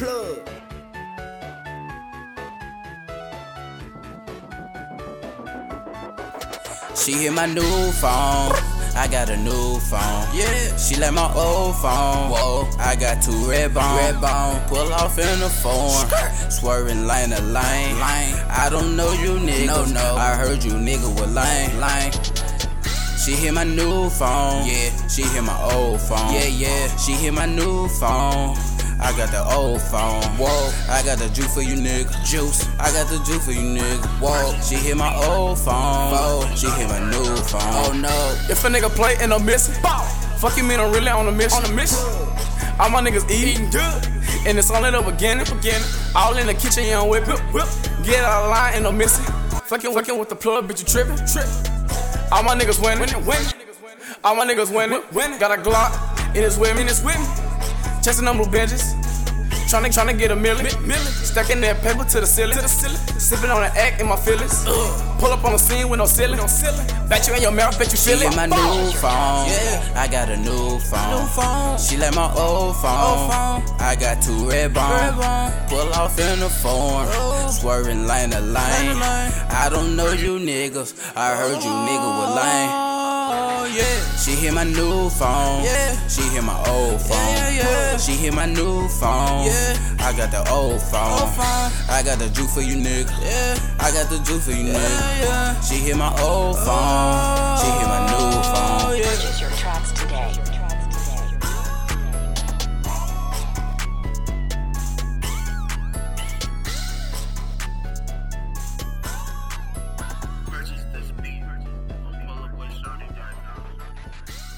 plug. She hit my new phone. I got a new phone. Yeah. She like my old phone. Whoa. I got two red bone. Red bone. Pull off in the phone. Swerving line to line. Line. I don't know you nigga. No, no. I heard you nigga was lying. Line. She hit my new phone. Yeah. She hit my old phone. Yeah, yeah. She hit my new phone. I got the old phone. Whoa. I got the juice for you nigga. Juice. I got the juice for you nigga. Whoa. She hit my old phone. Whoa. She hit my new phone. Oh no. If a nigga play and I'm missing, bow. Fuck you mean I'm really on a mission. On a mission. All my niggas eating good. And it's only the beginning. beginning. All in the kitchen, young whip it. Whip. Get out of line and I'm missing. Fucking, fucking with the plug, bitch, you tripping. Trip. All my niggas winning. Winning, winning. All my niggas winning. winning. Got a Glock in his whip. In his whip. Chasing them blue benches. Tryna, tryna get a million. million. Stacking that paper to the ceiling. To the ceiling. Sipping on an act in my feelings. Pull up on the scene with no ceiling. No ceiling. Bet you in your mouth, bet you She feel hit it. my new phone. Yeah. I got a new phone. New phone. She like my old phone. Old phone. I got two red bone. Red bone. Pull off in the phone. Oh. Swerving lane to lane. Lane to lane. I don't know you niggas. I heard you nigga with lane. Oh. She hit my new phone, yeah. She hit my old phone, yeah, yeah. She hit my new phone, yeah. I got the old phone, old phone. I got the juice for you, nigga, yeah. I got the juice for you, nigga. Yeah. She hit my old phone, oh, she hit my new oh, phone. Yeah. Purchase your tracks today.